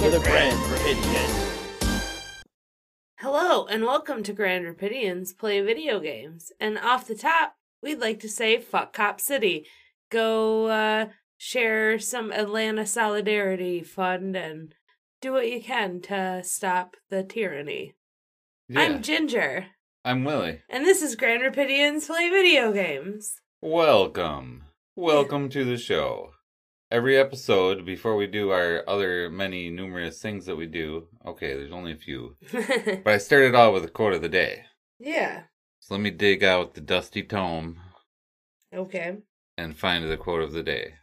With a friend Rapidian. Hello, and welcome to Grand Rapidians Play Video Games. And off the top, we'd like to say fuck Cop City. Go uh, share some Atlanta Solidarity Fund and do what you can to stop the tyranny. Yeah. I'm Ginger, I'm Willie. and this is Grand Rapidians Play Video Games. Welcome. Welcome to the show. Every episode, before we do our other many numerous things that we do, okay, there's only a few, but I started out with a quote of the day. yeah, So let me dig out the dusty tome okay. and find the quote of the day.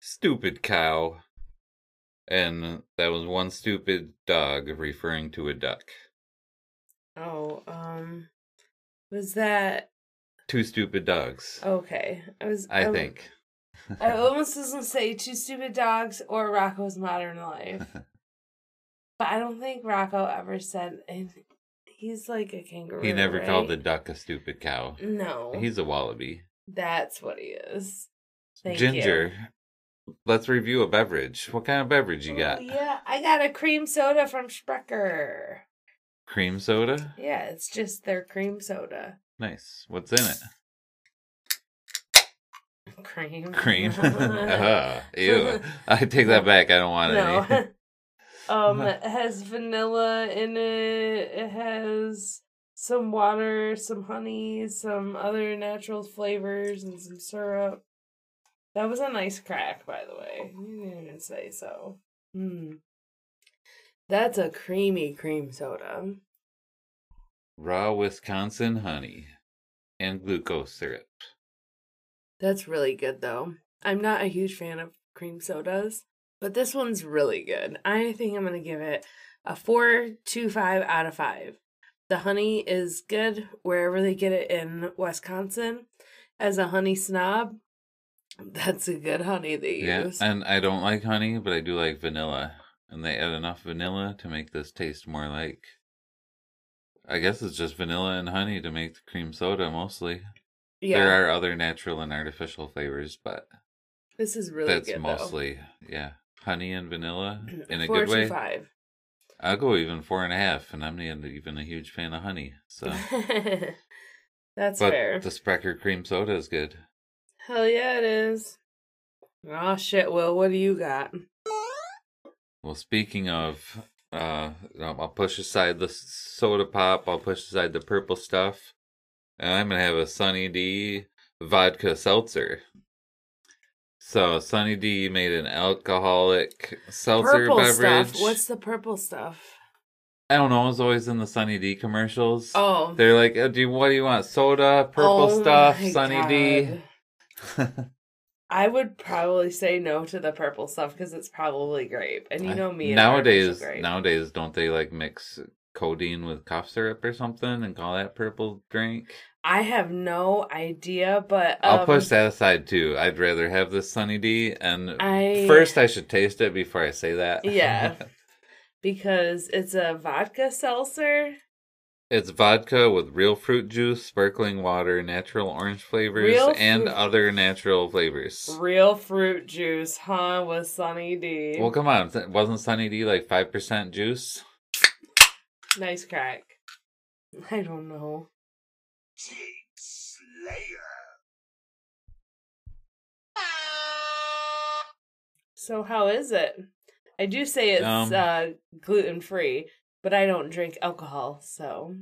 Stupid cow. And that was one stupid dog referring to a duck. Oh, um, was that Two stupid dogs. okay? I was. I w- think. I almost gonna say Two Stupid Dogs or Rocko's Modern Life. but I don't think Rocco ever said and he's like a kangaroo. he never right? called the duck a stupid cow. No. He's a wallaby. that's what he is. Thank Ginger, let's review a beverage. What kind of beverage you Oh, got? yeah, I got a cream soda from Sprecher. Cream soda? Yeah, it's just their cream soda. Nice. What's in it? Cream. Cream. uh, ew. I take that back. I don't want any. no. um, it has vanilla in it. It has some water, some honey, some other natural flavors, and some syrup. That was a nice crack, by the way. You didn't even say so. Hmm. That's a creamy cream soda. Raw Wisconsin honey and glucose syrup. That's really good, though. I'm not a huge fan of cream sodas, but this one's really good. I think I'm going to give it a 4.25 out of 5. The honey is good wherever they get it in Wisconsin. As a honey snob, that's a good honey they Yeah, use. and I don't like honey, but I do like vanilla. And they add enough vanilla to make this taste more like. I guess it's just vanilla and honey to make the cream soda mostly. Yeah, There are other natural and artificial flavors, but this is really that's good. mostly, yeah, honey and vanilla though. in a good way. Five. I'll go even four and a half, and I'm not even a huge fan of honey. So, that's but fair. the Sprecher cream soda is good. Hell yeah, it is. Oh shit, Will, what do you got? Well, speaking of, uh, I'll push aside the soda pop. I'll push aside the purple stuff, and I'm gonna have a Sunny D vodka seltzer. So Sunny D made an alcoholic seltzer purple beverage. stuff. What's the purple stuff? I don't know. It's always in the Sunny D commercials. Oh, They're like, uh, "Do you, what do you want? Soda, purple oh stuff, Sunny God. D." I would probably say no to the purple stuff because it's probably grape, and you know me. and nowadays, nowadays, don't they like mix codeine with cough syrup or something and call that purple drink? I have no idea, but I'll um, push that aside too. I'd rather have the Sunny D, and I first I should taste it before I say that. Yeah. because it's a vodka seltzer. it's vodka with real fruit juice, sparkling water, natural orange flavors, Real and fruit- other natural flavors. Real fruit juice, huh? With Sunny D. Well, come on, wasn't Sunny D like five percent juice? Nice crack. I don't know. So how is it? I do say it's Um, uh, gluten free, but I don't drink alcohol, so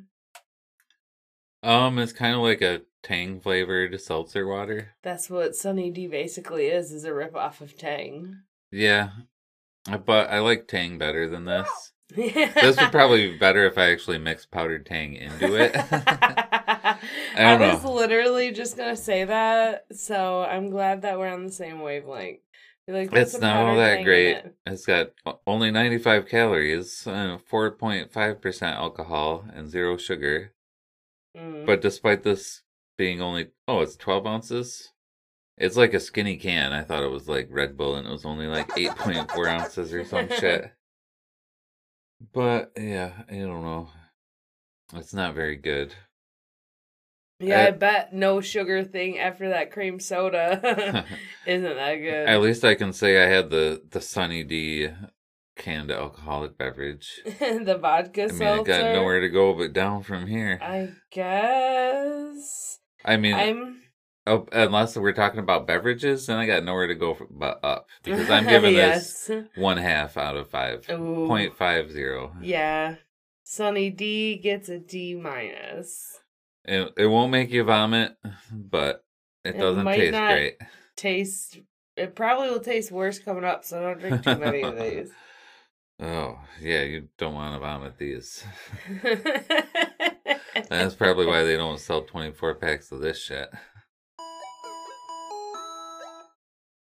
Um, it's kind of like a tang flavored seltzer water. that's what Sunny D basically is, is a rip off of Tang. Yeah, but I like tang better than this. This would probably be better if I actually mixed powdered tang into it. I, don't was literally just gonna say that, so I'm glad that we're on the same wavelength. Like, It's not all that great. it." It's got only 95 calories, uh, 4.5% alcohol, and zero sugar. Mm. But despite this being only, oh, it's 12 ounces? It's like a skinny can. I thought it was like Red Bull and it was only like 8.4 ounces or some shit. But yeah, I don't know. It's not very good. yeah, I uh, bet no sugar thing after that cream soda isn't that good. At least I can say I had the, the Sunny D canned alcoholic beverage. the vodka I mean, seltzer. it got nowhere to go but down from here. I guess. I mean, I'm. Oh, unless we're talking about beverages, then I got nowhere to go but up because I'm giving this one half out of five. Point five zero. Yeah. Sunny D gets a D minus. It, it won't make you vomit, but it It doesn't taste great. Taste. It probably will taste worse coming up, so don't drink too many of these. Oh, yeah, you don't want to vomit these. That's probably why they don't sell 24 packs of this shit.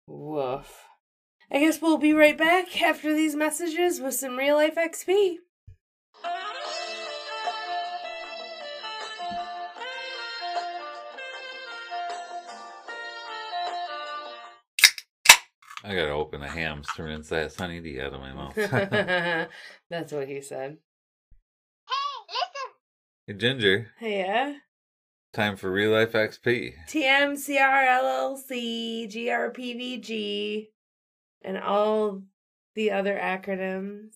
Woof. I guess we'll be right back after these messages with some real life XP. I gotta open a Hamm's to rinse that Sunny D out of my mouth. That's what he said. hey, listen! Ginger, Hey, yeah. Time for real life XP. TMCRLLC, GRPVG, and all the other acronyms.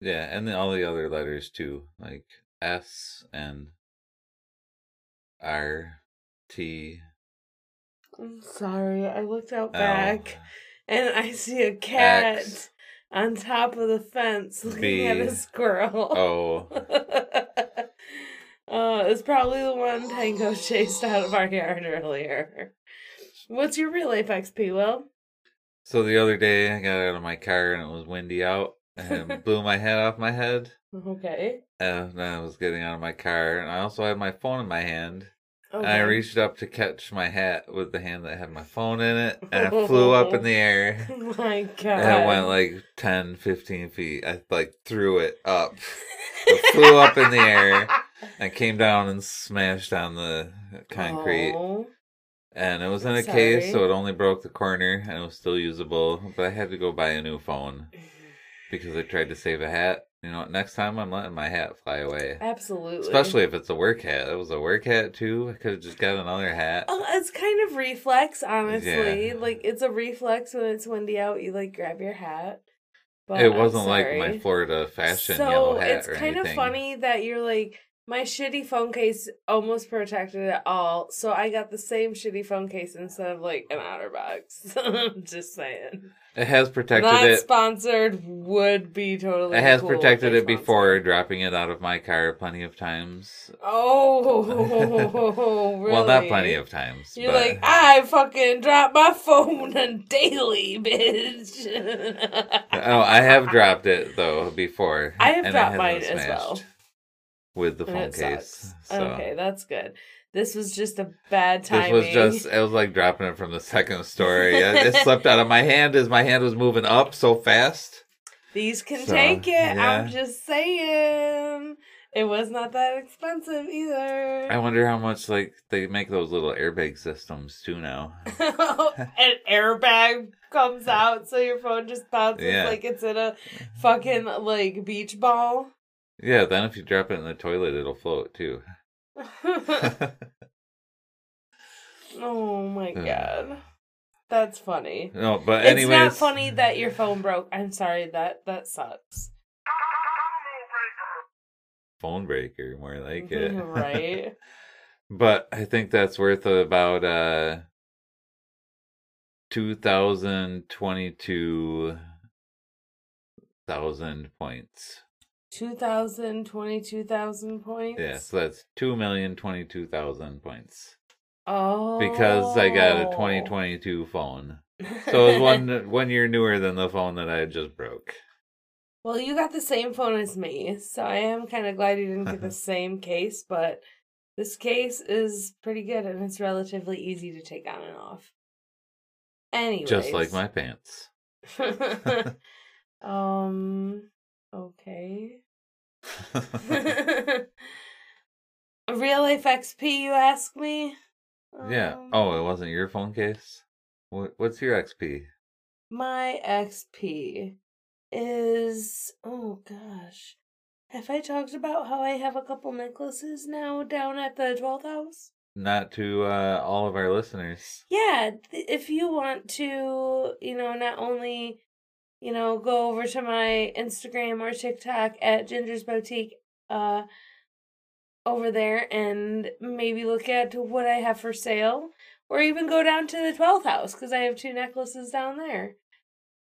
Yeah, and then all the other letters too, like S and R, T, I'm sorry, I looked out L, back and I see a cat X, on top of the fence looking at a squirrel. O. uh, it's probably the one Tango chased out of our yard earlier. What's your real life XP, Will? So the other day, I got out of my car and it was windy out, and blew my head off my head. Okay. And I was getting out of my car, and I also had my phone in my hand. okay. And I reached up to catch my hat with the hand that had my phone in it, and I flew up in the air. Oh my god. And it went like 10, 15 feet. I like threw it up. It flew up in the air and came down and smashed on the concrete. Oh. And it was in a case, so it only broke the corner and it was still usable. But I had to go buy a new phone because I tried to save a hat. You know, next time I'm letting my hat fly away. Absolutely. Especially if it's a work hat. It was a work hat too. I could have just got another hat. Oh, it's kind of reflex, honestly. Yeah. Like it's a reflex when it's windy out. You like grab your hat. But it wasn't like my. Florida fashion so yellow hat it's or kind anything. of funny that you're like my shitty phone case almost protected it all, so I got the same shitty phone case instead of like an OtterBox. I'm just saying. It has protected Not it. sponsored would be totally. It has cool protected it before dropping it out of my car plenty of times. Oh, really? Well, not plenty of times. You're but like, I fucking drop my phone on daily, bitch. oh, I have dropped it though before. I have dropped mine as well. With the And phone case. So Okay, that's good. This was just a bad time. this was just it was like dropping it from the second story. it, it slipped out of my hand as my hand was moving up so fast. These can So, take it. yeah. I'm just saying. It was not that expensive either. I wonder how much like they make those little airbag systems too now. An airbag comes out, so your phone just bounces Yeah. like it's in a fucking like beach ball. Yeah, then if you drop it in the toilet, it'll float too. oh my god. That's funny. no, but It's not funny that your phone broke. I'm sorry, that that sucks. phone breaker, more like it. right? But I think that's worth about uh two thousand twenty two thousand points. 2,000, 22,000 points? Yeah, so that's two million twenty two thousand points. Oh. Because I got a twenty twenty two phone. So it was one one year newer than the phone that I just broke. Well, you got the same phone as me, so I am kind of glad you didn't get the same case, but this case is pretty good and it's relatively easy to take on and off. Anyways. Just like my pants. um. Okay. Real life XP, you ask me? yeah. Um, Oh, it wasn't your phone case? What, what's your XP? My XP is. Oh gosh. Have I talked about how I have a couple necklaces now down at the 12th house? Not to uh, all of our listeners. Yeah, th- if you want to, you know, not only, you know, go over to my Instagram or TikTok at Ginger's Boutique, uh, over there and maybe look at what I have for sale, or even go down to the 12th house because I have two necklaces down there.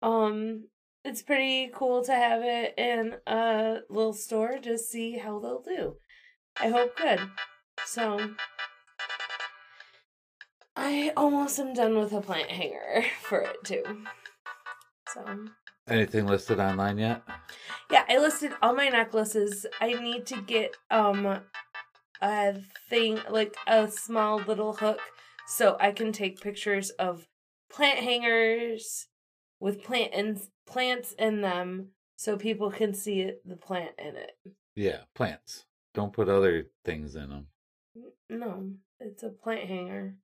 Um, it's pretty cool to have it in a little store to see how they'll do. I hope good. So, I almost am done with a plant hanger for it too. So, Anything listed online yet? yeah, I listed all my necklaces. I need to get um a thing like a small little hook so I can take pictures of plant hangers with plant and plants in them so people can see it, the plant in it. Yeah, plants. Don't put other things in them. No, it's a plant hanger.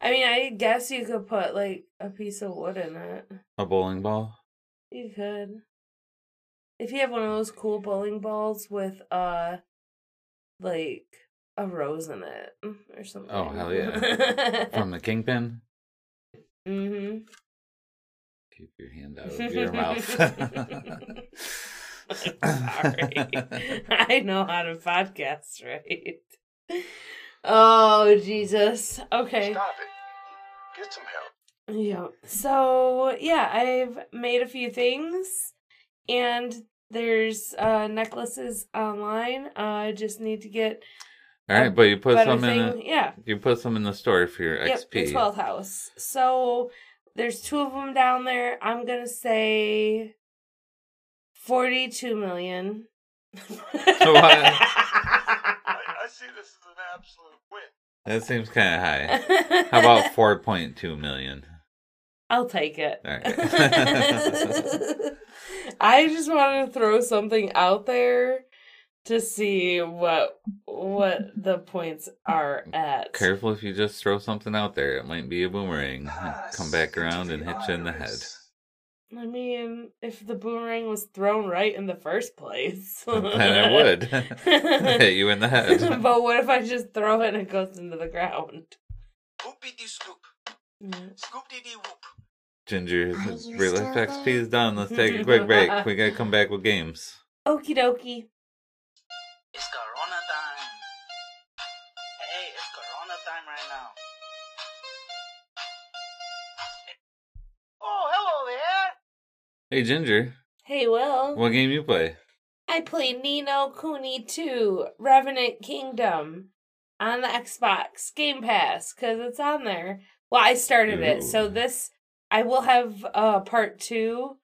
I mean, I guess you could put like a piece of wood in it. A bowling ball? You could. If you have one of those cool bowling balls with uh like a rose in it or something. Oh, hell yeah. From the kingpin? mhm. Keep your hand out of your mouth. Sorry. I know how to podcast, right? Oh, Jesus. Okay. Stop it. Get some help. Yeah. So yeah, I've made a few things, and there's uh necklaces online. Uh, I just need to get All right, but you put better some in. thing. The, Yeah. you put some in the store for your Yep. The XP. twelfth house. So there's two of them down there. I'm gonna say forty-two million. I, I see this as an absolute win. That seems kind of high. How about four point two million? I'll take it. All right. I just wanted to throw something out there to see what what the points are at. Careful if you just throw something out there; it might be a boomerang. Come back around and hit you in the head. I mean, if the boomerang was thrown right in the first place, then it would hit you in the head. but what if I just throw it and it goes into the ground? Whoopie dee scoop. Mm. Scoop dee dee whoop. Ginger, Are you real life XP there? is done. Let's take a quick break. We gotta come back with games. Okie dokie. It's Corona time. Hey, it's Corona time right now. Oh, hello there. Hey, Ginger, Hey, Will. what game you play? I play Ni No Kuni 2 Revenant Kingdom on the Xbox Game Pass because it's on there. Well, I started it, so this I will have uh part two,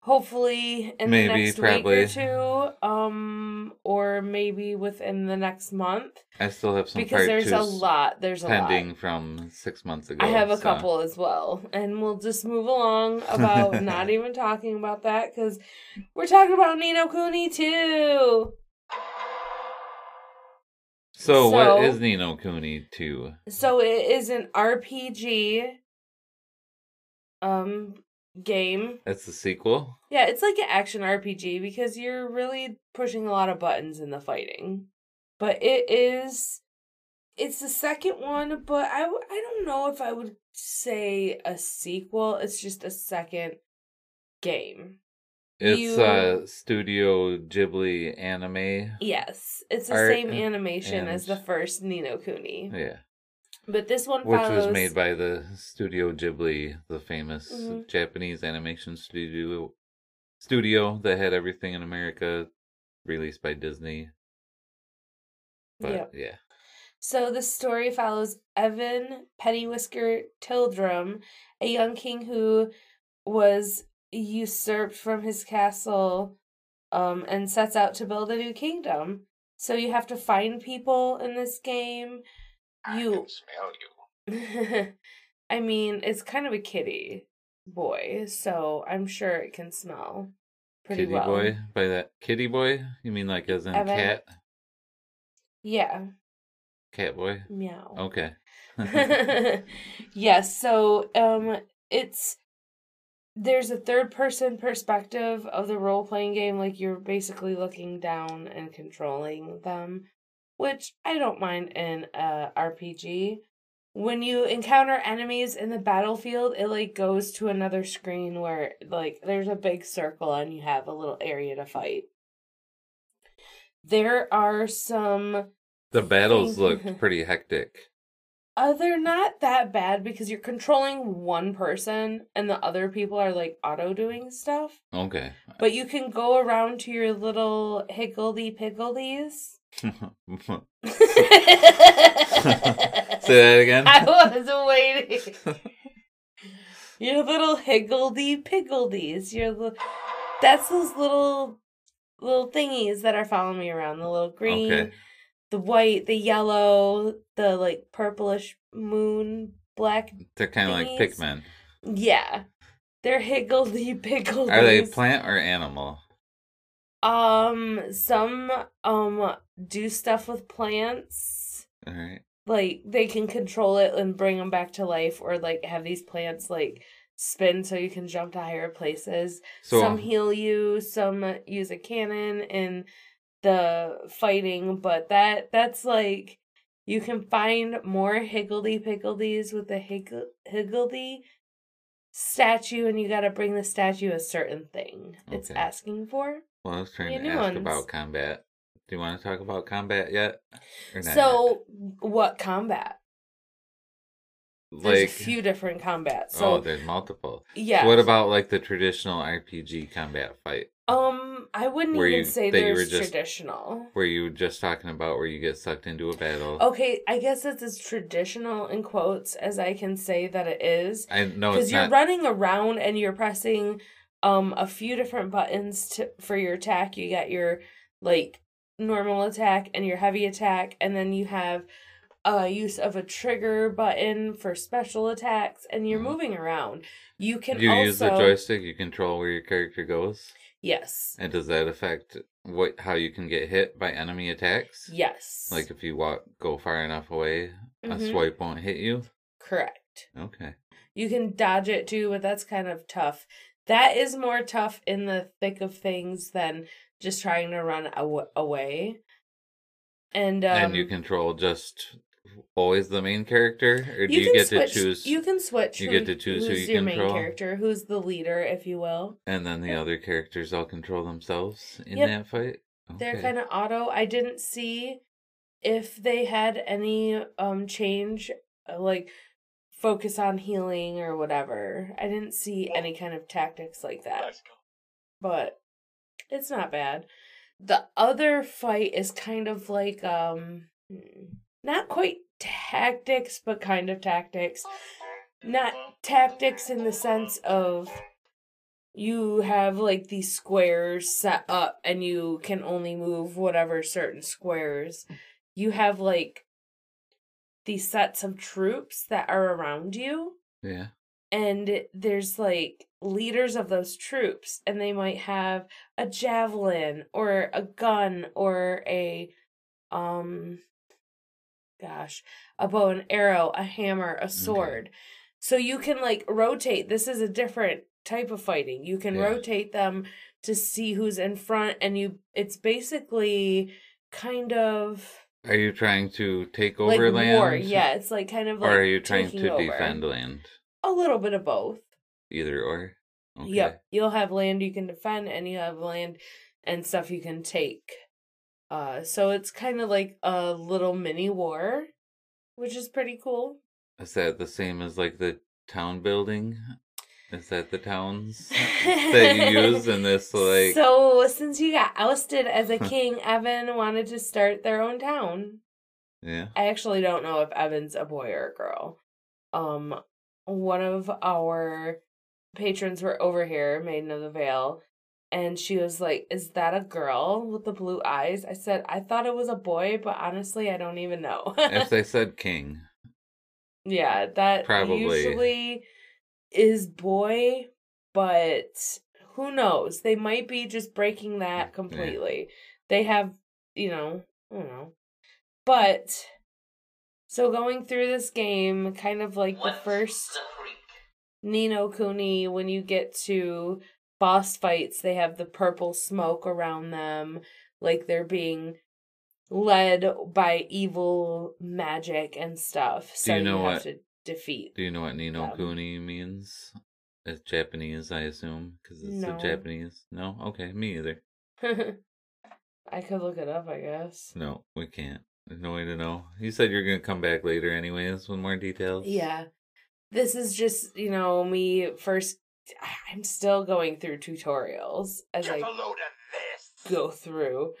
hopefully in Maybe, the next probably. week or two, um, or maybe within the next month I still have some because there's a lot. There's a lot. pending from six months ago. I have a so- couple as well, and we'll just move along about not even talking about that because we're talking about Ni No Kuni too. So, So- what is Ni No Kuni 2? So it is an RPG um game. That's the sequel? Yeah, it's like an action RPG because you're really pushing a lot of buttons in the fighting. But it is it's the second one, but I w- I don't know if I would say a sequel. It's just a second game. It's You- uh Studio Ghibli anime. Yes, it's the same animation as the first Ni No Kuni. Yeah. But this one Which follows was made by the Studio Ghibli, the famous Mhm. Japanese animation studio studio that had everything in America released by Disney. But Yep. yeah. So the story follows Evan Pettiwhisker Tildrum, a young king who was usurped from his castle um, and sets out to build a new kingdom. So you have to find people in this game. I You can smell you. I mean, it's kind of a kitty boy, so I'm sure it can smell pretty kitty well. boy by that kitty boy. You mean like as in Evan? cat? Yeah. Cat boy. Meow. Okay. yes, so um it's there's a third person perspective of the role playing game like you're basically looking down and controlling them, which I don't mind in a RPG. When you encounter enemies in the battlefield, it like goes to another screen where like there's a big circle and you have a little area to fight. There are some the battles looked pretty hectic. Uh, they're not that bad because you're controlling one person and the other people are like auto doing stuff. Okay. But you can go around to your little higgledy piggledies. Say that again. I was waiting. your little higgledy piggledies. Your li- that's those little little thingies that are following me around. The little green, Okay. The white, the yellow, the like purplish moon, black They're kind of like. Pikmin. Yeah. They're higgledy piggledy. Are they plant or animal? Um some um do stuff with plants. All right. Like they can control it and bring them back to life or like have these plants like spin so you can jump to higher places. So some heal you, some use a cannon in the fighting, but that that's like you can find more higgledy piggledies with the higg- higgledy statue and you got to bring the statue a certain thing it's asking for. well, I was trying to ask ones. about combat. Do you want to talk about combat yet? Or not So, what combat? yet? There's like a few different combats. oh, there's multiple. yeah. What about like the traditional RPG combat fight? Um, I wouldn't Where even you- say that you there's were just- traditional. Where you were just talking about where you get sucked into a battle? Okay, I guess it's as traditional in quotes as I can say that it is. I know because you're not. running around and you're pressing um a few different buttons to for your attack. You got your like normal attack and your heavy attack, and then you have uh use of a trigger button for special attacks, and you're Mhm. moving around. You can you also use the joystick. You control where your character goes, yes, and does that affect what how you can get hit by enemy attacks? yes, Like if you walk go far enough away, a Mhm. swipe won't hit you. correct. Okay. You can dodge it too, but that's kind of tough. That is more tough in the thick of things than just trying to run aw- away. And um, and you control just always the main character, or do you you, get switch, to choose? You can switch. you from get to choose who who's you your main control? character, who's the leader, if you will. and then the other characters all control themselves in Yep. that fight. They're kind of auto. I didn't see if they had any um change, uh, like focus on healing or whatever. I didn't see any kind of tactics like that. But it's not bad. The other fight is kind of like um hmm, not quite tactics but kind of tactics. Not tactics in the sense of you have like these squares set up and you can only move whatever certain squares. You have like these sets of troops that are around you yeah. and there's like leaders of those troops and they might have a javelin or a gun or a um gosh a bow and arrow a hammer a sword so you can like rotate this is a different type of fighting you can Yeah. rotate them to see who's in front and you it's basically kind of Are you trying to take like over land? war yeah it's like kind of like or are you trying to over. defend land? a little bit of both Either or. Okay. Yep. You'll have land you can defend and you have land and stuff you can take. Uh so it's kind of like a little mini war, which is pretty cool. Is that the same as like the town building? Is that the towns that you use in this like? So since you got ousted as a king, Evan wanted to start their own town. yeah. I actually don't know if Evan's a boy or a girl. Um one of our patrons were over here, Maiden of the Veil, and she was like, Is that a girl with the blue eyes? I said, I thought it was a boy, but honestly I don't even know. if they said king, Yeah, that Probably. usually is boy, but who knows? They might be just breaking that mm, completely. They have, you know, I don't know. But so going through this game, kind of like the first the? Ni No Kuni, when you get to boss fights, they have the purple smoke around them, like they're being led by evil magic and stuff. So you know have what- to defeat. Do you know what Nino them. Kuni means? It's Japanese, I assume, because it's No. a Japanese. No, okay, me either. I could look it up, I guess. No, we can't. There's no way to know. You said you're gonna come back later, anyways, with more details. Yeah. This is just, you know, me first. I'm still going through tutorials as Get I a load of this. go through.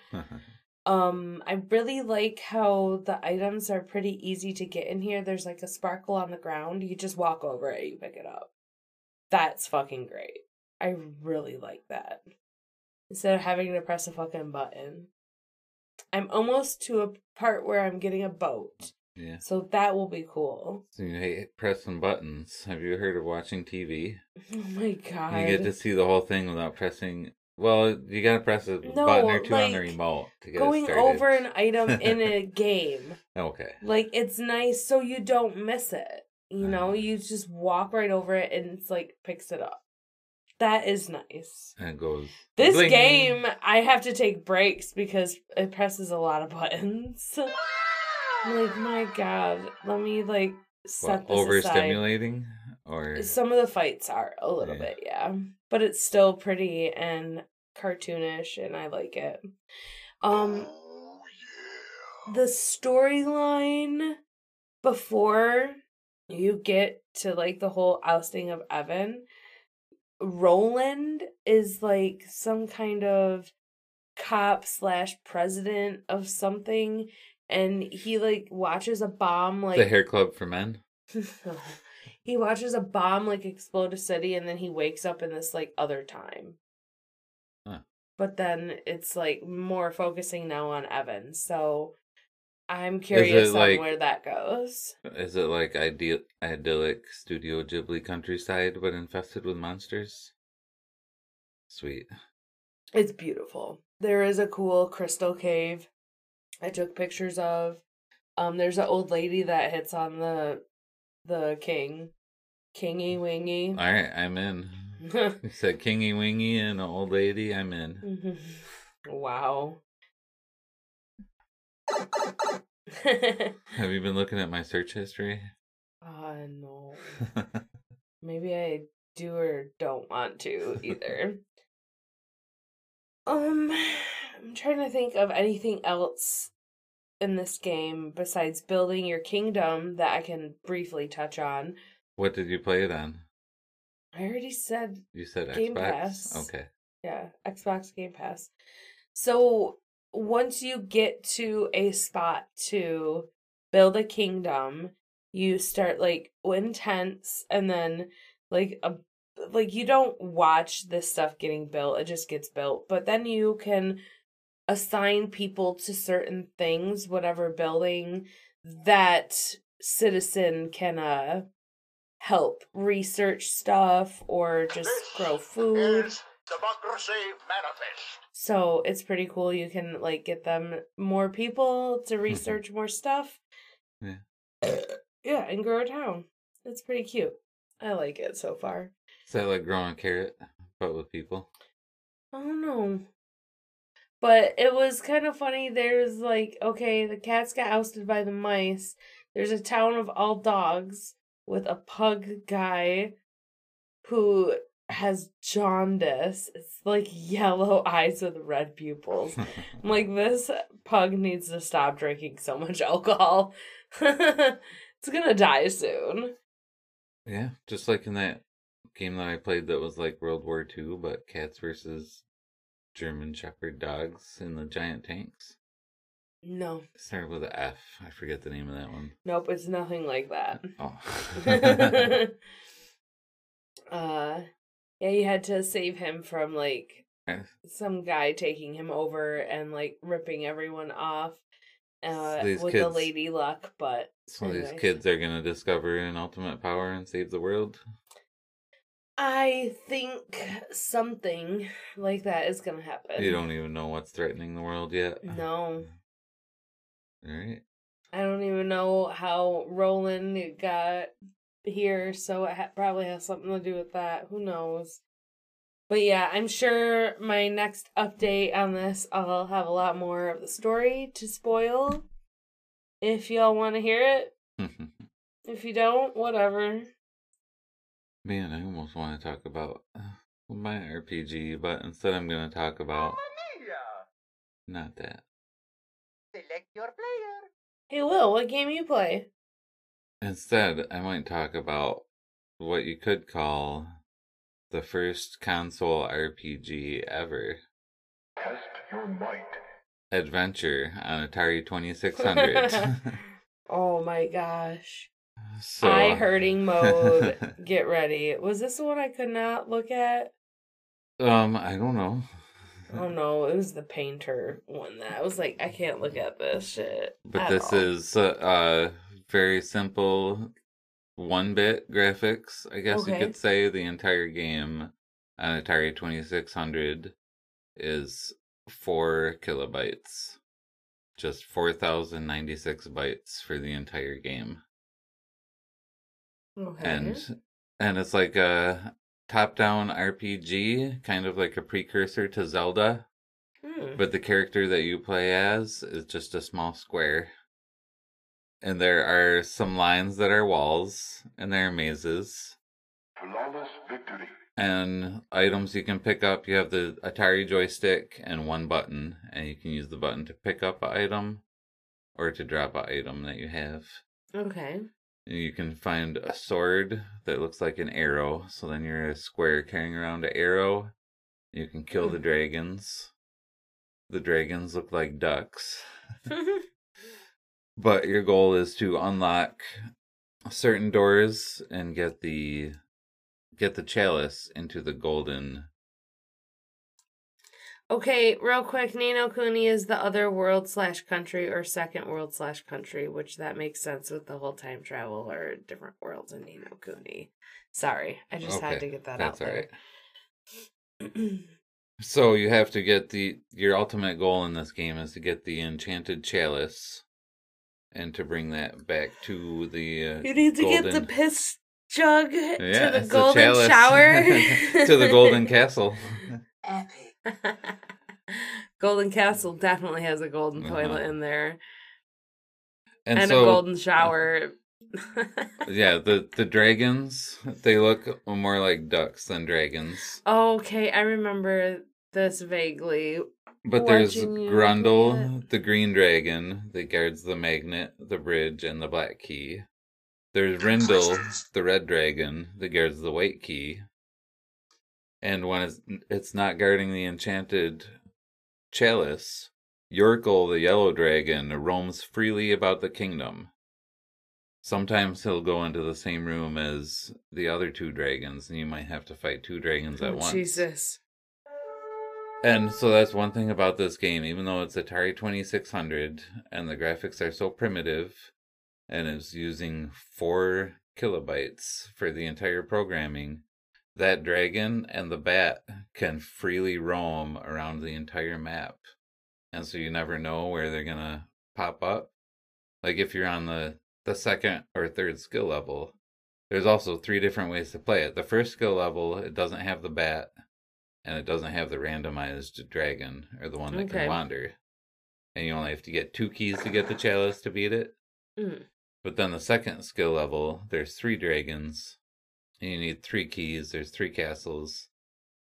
Um, I really like how the items are pretty easy to get in here. There's like a sparkle on the ground. You just walk over it, you pick it up. That's fucking great. I really like that. Instead of having to press a fucking button. I'm almost to a part where I'm getting a boat. Yeah. So that will be cool. So you hate pressing buttons. Have you heard of watching TV? Oh my god. You get to see the whole thing without pressing. Well, you gotta press a No, button or two on the remote to get going it started. over an item in a game. Okay. Like it's nice so you don't miss it. You know, Uh-huh. you just walk right over it and it's like picks it up. That is nice. And it goes. This bling. game, I have to take breaks because it presses a lot of buttons. Like, my god, let me like set this aside. overstimulating or Some of the fights are a little Yeah. bit, yeah. But it's still pretty and cartoonish and I like it. Um Oh, yeah. the storyline before you get to like the whole ousting of Evan, Roland is like some kind of cop slash president of something, and he like watches a bomb like the hair club for men. he watches a bomb like explode a city, and then he wakes up in this like other time. Huh. But then it's like more focusing now on Evan, so I'm curious on like- where that goes. Is it like ideal, idyllic Studio Ghibli countryside but infested with monsters? Sweet. It's beautiful. There is a cool crystal cave I took pictures of. Um, there's an old lady that hits on the the king, kingy wingy. All right, I'm in. You said kingy wingy and an old lady. I'm in. Mm-hmm. wow. Have you been looking at my search history? uh no. Maybe I do or don't want to either. um I'm trying to think of anything else in this game besides building your kingdom that I can briefly touch on. what did you play it on? I already said You said Game Xbox. Pass. Okay. Yeah, Xbox Game Pass. So once you get to a spot to build a kingdom, you start like intense and then like a like you don't watch this stuff getting built, it just gets built. But then you can assign people to certain things, whatever building that citizen can uh help research stuff or just This grow food. is Democracy Manifest. So it's pretty cool. You can like get them more people to research more stuff. Yeah. yeah, and grow a town. It's pretty cute. I like it so far. Is that like growing a carrot, but with people? I don't know. But it was kind of funny. There's like, okay, the cats got ousted by the mice. There's a town of all dogs with a pug guy who has jaundice. It's like yellow eyes with red pupils. I'm like, this pug needs to stop drinking so much alcohol. it's gonna die soon. yeah, just like in that game that I played that was like World War II, but cats versus German Shepherd dogs in the giant tanks. No, It started with F. I forget the name of that one. nope, it's nothing like that. Oh. uh, yeah, you had to save him from like some guy taking him over and like ripping everyone off. uh, These with the Lady Luck, but So these kids are gonna discover an ultimate power and save the world. I think something like that is gonna happen. You don't even know what's threatening the world yet. No. All right. I don't even know how Roland got here, so it ha- probably has something to do with that. Who knows? But yeah, I'm sure my next update on this, I'll have a lot more of the story to spoil. If y'all want to hear it, if you don't, whatever. Man, I almost want to talk about uh, my RPG, but instead I'm gonna talk about not that. Select your player. Hey, Will, what game you play? Instead, I might talk about what you could call the first console RPG ever. Test your might. Adventure on Atari 2600. oh my gosh. So, Eye hurting mode. Get ready. Was this the one I could not look at? um, I don't know. Oh no, it was the painter one that I was like, I can't look at this shit. But this all. is uh, uh very simple one bit graphics, I guess you could say. The entire game on Atari 2600 is 4 kilobytes. Just 4096 bytes for the entire game. Okay. And and it's like a top down RPG, kind of like a precursor to Zelda. Hmm. But the character that you play as is just a small square. And there are some lines that are walls, and there are mazes. Flawless victory. And items you can pick up. You have the Atari joystick and one button, and you can use the button to pick up an item or to drop an item that you have. okay. You can find a sword that looks like an arrow, so then you're a square carrying around an arrow. You can kill the hmm. dragons. The dragons look like ducks. But your goal is to unlock certain doors and get the get the chalice into the golden okay, real quick, Ni No Kuni is the other world slash country or second world slash country, which that makes sense with the whole time travel or different worlds in Ni No Kuni. Sorry, I just had to get that that's out all there. So you have to get the your ultimate goal in this game is to get the enchanted chalice, and to bring that back to the. Uh, you need to get the piss jug Yeah, to the golden chalice shower to the golden castle. golden castle definitely has a golden Uh-huh. toilet in there And, and, so, a golden shower. yeah, the the dragons they look more like ducks than dragons. okay, I remember this vaguely. But there's Watching you Grundle, the green dragon that guards the magnet, the bridge, and the black key. There's Rhindle, the red dragon that guards the white key. And when it's, it's not guarding the enchanted chalice, Yorgle, the yellow dragon, roams freely about the kingdom. Sometimes he'll go into the same room as the other two dragons, and you might have to fight two dragons at Oh, once. Jesus. And so that's one thing about this game, even though it's Atari 2600 and the graphics are so primitive and it's using 4 kilobytes for the entire programming, that dragon and the bat can freely roam around the entire map. And so you never know where they're going to pop up. Like if you're on the the second or third skill level, there's also three different ways to play it. The first skill level, it doesn't have the bat and it doesn't have the randomized dragon or the one that Okay. can wander. And you only have to get two keys to get the chalice to beat it. Mm. But then the second skill level, there's three dragons, and you need three keys. There's three castles,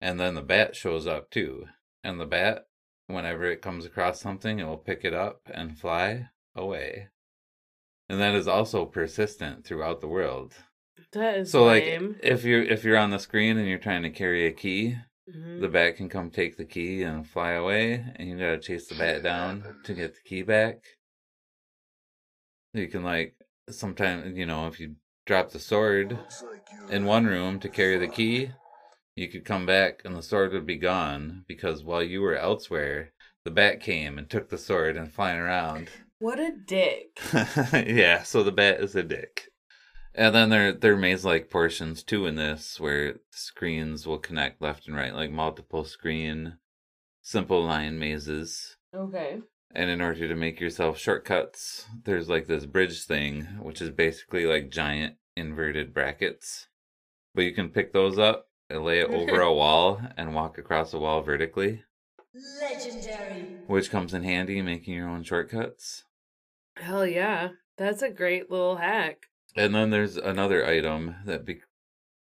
and then the bat shows up too. And the bat, whenever it comes across something, it will pick it up and fly away. And that is also persistent throughout the world. That is So like if you're if you're on the screen and you're trying to carry a key, Mhm. the bat can come take the key and fly away, and you gotta chase the bat down to get the key back. You can like sometimes you know if you drop the sword in one room to carry the key, you could come back and the sword would be gone because while you were elsewhere, the bat came and took the sword and flying around. What a dick. yeah, so the bat is a dick. And then there there are maze like portions too in this where screens will connect left and right, like multiple screen simple line mazes. Okay. And in order to make yourself shortcuts, there's like this bridge thing, which is basically like giant inverted brackets. But you can pick those up and lay it over a wall and walk across a wall vertically, Legendary. which comes in handy making your own shortcuts. Hell yeah. That's a great little hack. And then there's another item that be-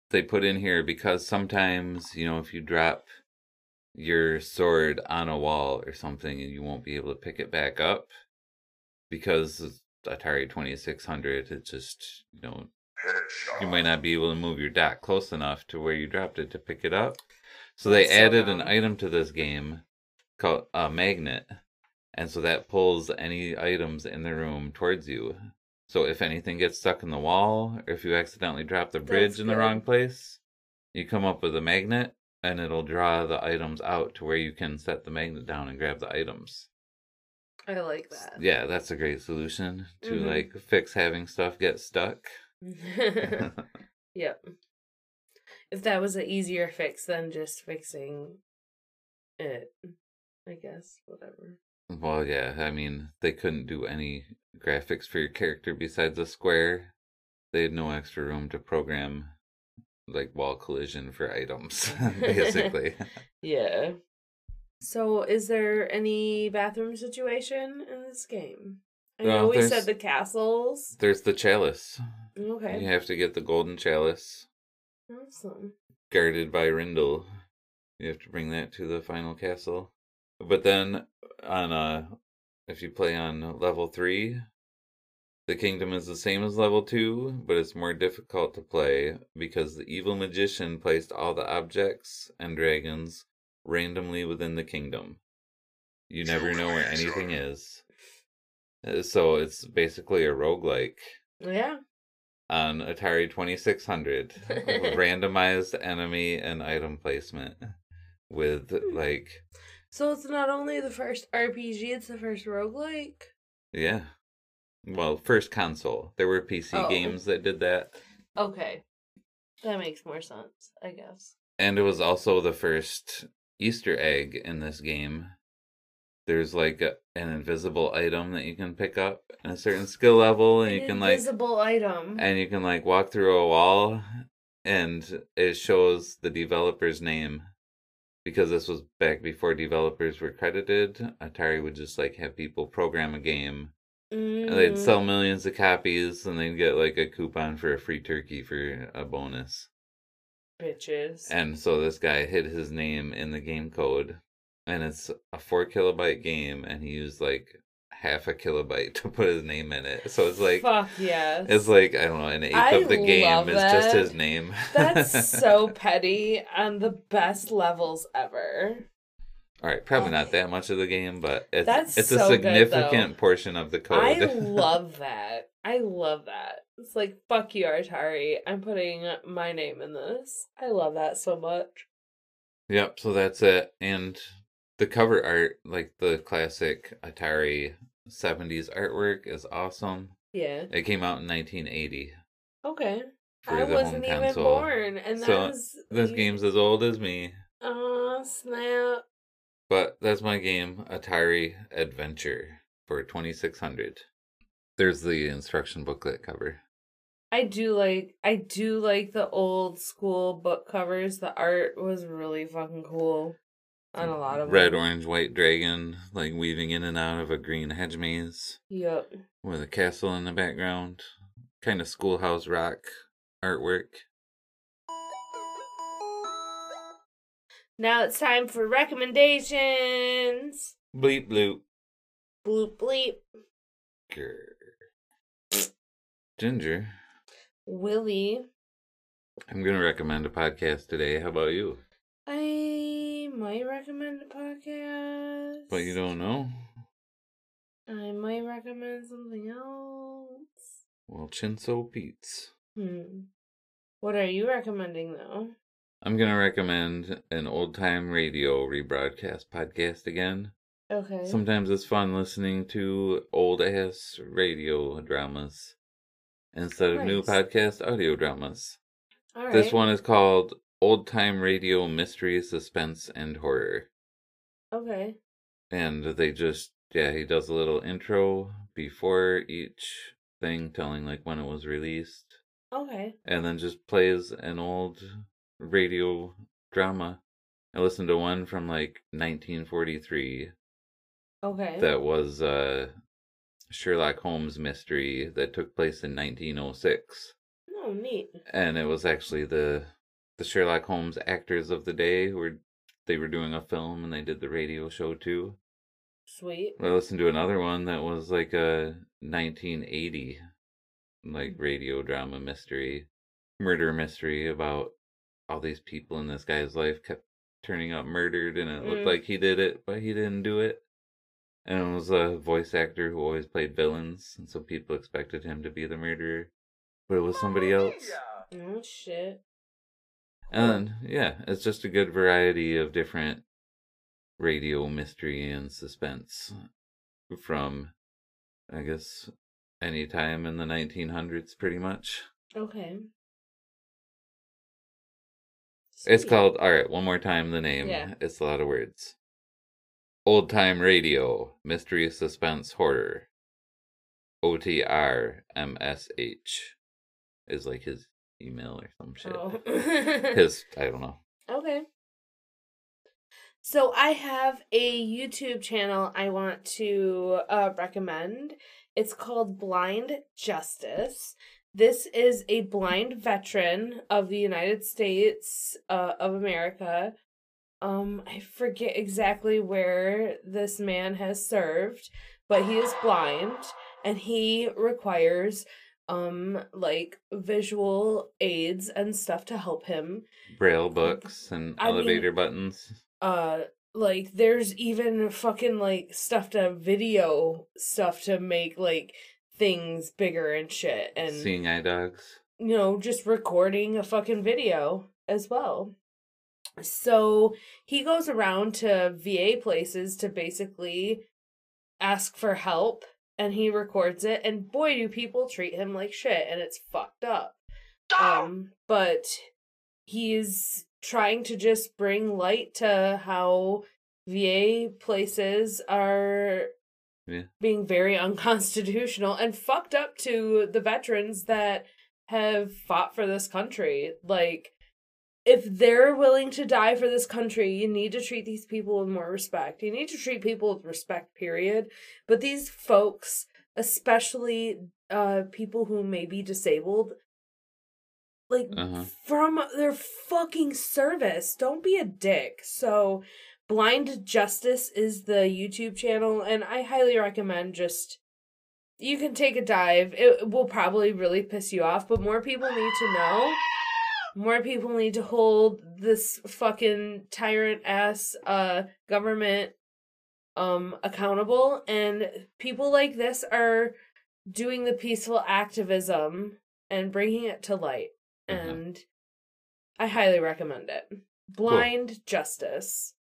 they put in here because sometimes, you know, if you drop your sword on a wall or something, and you won't be able to pick it back up because Atari 2600, it just, you know, you might not be able to move your dock close enough to where you dropped it to pick it up. So they That's so added an item to this game called a magnet. And so that pulls any items in the room towards you. So if anything gets stuck in the wall, or if you accidentally drop the bridge That's in the wrong place, you come up with a magnet and it'll draw the items out to where you can set the magnet down and grab the items. I like that. Yeah, that's a great solution to Mhm. like fix having stuff get stuck. yep. If that was an easier fix than just fixing it, I guess, whatever. Well, yeah, I mean, they couldn't do any graphics for your character besides a square. They had no extra room to program like wall collision for items, basically. Yeah. So, is there any bathroom situation in this game? I No, know we said the castles. There's the chalice. Okay. You have to get the golden chalice Awesome. guarded by Rhindle. You have to bring that to the final castle. But then on uh if you play on level 3, the kingdom is the same as level 2, but it's more difficult to play because the evil magician placed all the objects and dragons randomly within the kingdom. You never know where anything is. Uh, So it's basically a roguelike Yeah. on Atari 2600 randomized enemy and item placement with like So, it's not only the first RPG, it's the first roguelike. yeah well first console there were PC Oh. games that did that Okay. That makes more sense, I guess. and it was also the first Easter egg in this game there's like a, an invisible item that you can pick up in a certain skill level and An you can like invisible item. and you can like walk through a wall and it shows the developer's name because this was back before developers were credited atari would just like have people program a game and they'd sell Mm, millions of copies and they'd get like a coupon for a free turkey for a bonus bitches. and so this guy hid his name in the game code and it's a four kilobyte game and he used like half a kilobyte to put his name in it so it's like Fuck yes. It's like I don't know, an eighth I of the game is just his name. That's so petty and the best levels ever. All right. Probably not that much of the game, but it's That's it's so a significant though. portion of the code. I love that. I love that. It's like fuck you, Atari. I'm putting my name in this. I love that so much. yep. So that's it, and the cover art, like the classic Atari '70s artwork, is awesome. Yeah. It came out in 1980 Okay. I wasn't even console. born, and that So, was This game's as old as me, Oh snap! But that's my game, Atari Adventure for 2600. There's the instruction booklet cover. I do like I do like the old school book covers. The art was really fucking cool on a lot of red, them. orange, white dragon, like weaving in and out of a green hedge maze Yep. with a castle in the background. Kind of schoolhouse rock artwork. Now it's time for recommendations. Bleep bloop. Bloop bleep. Grr. Ginger, Willie. I'm gonna recommend a podcast today. How about you? I might recommend a podcast. But you don't know? I might recommend something else. Well, Chinso Pete's. Hmm. What are you recommending though? I'm gonna recommend an old time radio rebroadcast podcast again. Okay. Sometimes it's fun listening to old ass radio dramas instead of new podcast audio dramas. All right. This one is called Old Time Radio Mystery, Suspense, and Horror. Okay. And they just, yeah, he does a little intro before each thing, telling like when it was released, Okay. and then just plays an old radio drama. I listened to one from like 1943 Okay. that was uh Sherlock Holmes mystery that took place in 1906 oh, neat. and it was actually the the Sherlock Holmes actors of the day who were they were doing a film and they did the radio show too. Sweet. I listened to another one that was like a 1980 like radio drama mystery, murder mystery about all these people in this guy's life kept turning up murdered and it looked Mm. like he did it, but he didn't do it. And it was a voice actor who always played villains, and so people expected him to be the murderer, but it was somebody else. Oh shit. And yeah, it's just a good variety of different radio mystery and suspense from, I guess, any time in the 1900s, pretty much. Okay. It's called, alright, one more time the name. Yeah. It's a lot of words. Old Time Radio, Mystery, Suspense, Horror. O T R M S H is like his email or some shit. Oh. His, I don't know. Okay. So I have a YouTube channel I want to uh, recommend. It's called Blind Justice. This is a blind veteran of the United States uh, of America. Um, I forget exactly where this man has served, but he is blind and he requires um like visual aids and stuff to help him Braille books and I mean- elevator buttons. uh like there's even fucking like stuff to video stuff to make like things bigger and shit and Seeing eye dogs. you know just recording a fucking video as well. So he goes around to VA places to basically ask for help and he records it and boy do people treat him like shit and it's fucked up. Um but he's trying to just bring light to how VA places are Yeah. being very unconstitutional and fucked up to the veterans that have fought for this country. Like, if they're willing to die for this country, you need to treat these people with more respect. You need to treat people with respect, period. But these folks, especially uh people who may be disabled, like Uh-huh. from their fucking service. Don't be a dick. So, Blind Justice is the YouTube channel, and I highly recommend just. You can take a dive. It will probably really piss you off, but more people need to know. More people need to hold this fucking tyrant ass uh government um accountable and people like this are doing the peaceful activism and bringing it to light Mhm. and I highly recommend it. Blind Justice.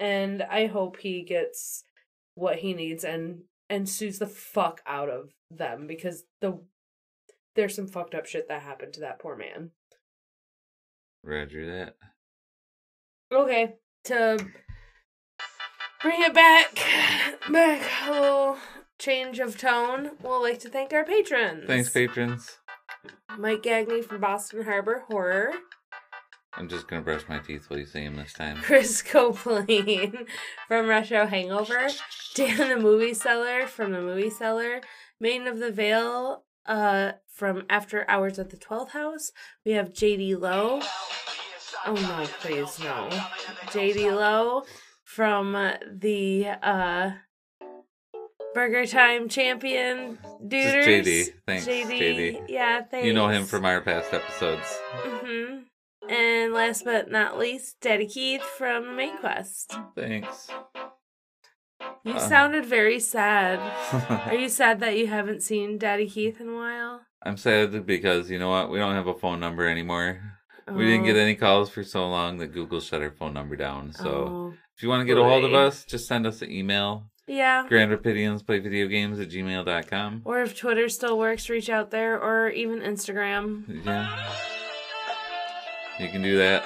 And I hope he gets what he needs and and sues the fuck out of them because the there's some fucked up shit that happened to that poor man. Roger that. Okay, to bring it back back a little change of tone, we'll like to thank our patrons. Thanks, patrons. Mike Gagney from Boston Harbor Horror. I'm just gonna brush my teeth while you say him this time. Chris Copeland from Retro Hangover, Dan the Movie Seller from the Movie Seller, Maiden of the Veil uh, from After Hours at the 12th House. We have JD Lowe. Oh no, please no. JD Lowe from the uh, Burger Time Champion Just JD. Thanks, JD. JD. Yeah, thanks. You know him from our past episodes. hmm And last but not least, Daddy Keith from the Main Quest. Thanks. You Uh. sounded very sad. Are you sad that you haven't seen Daddy Keith in a while? I'm sad because you know what? We don't have a phone number anymore. We didn't get Oh. any calls for so long that Google shut our phone number down. So Oh. if you want to get a hold of us, just send us an email. yeah. Grand Rapidians play video games at gmail.com. Or if Twitter still works, reach out there, or even Instagram. Yeah. You can do that.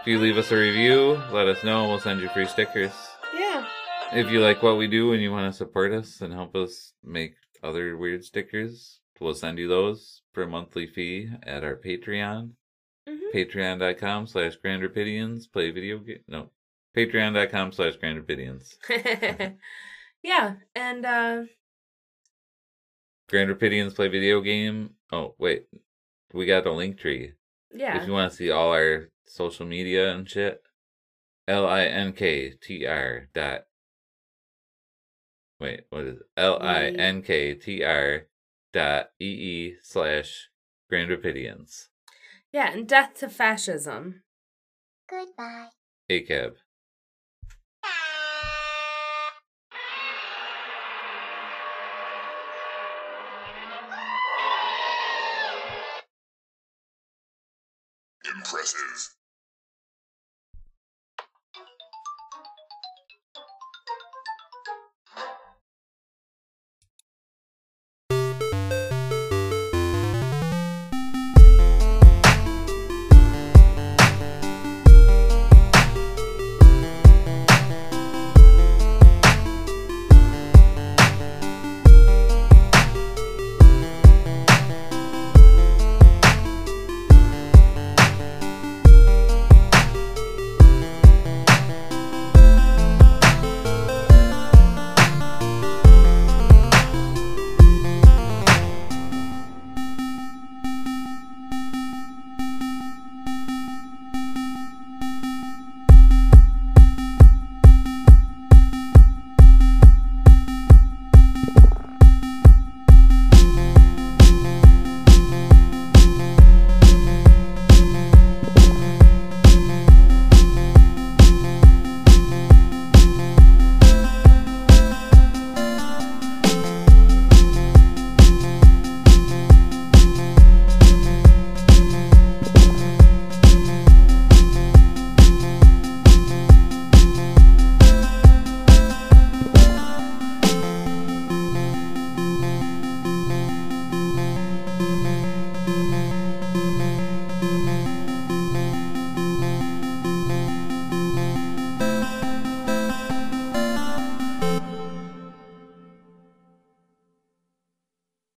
If you leave us a review, let us know. We'll send you free stickers. Yeah. If you like what we do and you want to support us and help us make other weird stickers, we'll send you those for a monthly fee at our Patreon. Mhm. Patreon.com slash Grand Rapidians. Play video game. No. Patreon.com slash Grand Rapidians. yeah, and uh Grand Rapidians play video game. Oh, wait. We got a link tree. Yeah. If you want to see all our social media and shit, L I N K T R dot. Wait, what is L I N K T R dot E E slash Grand Rapidians. Yeah, and death to fascism. Goodbye. ACAB. Impressive.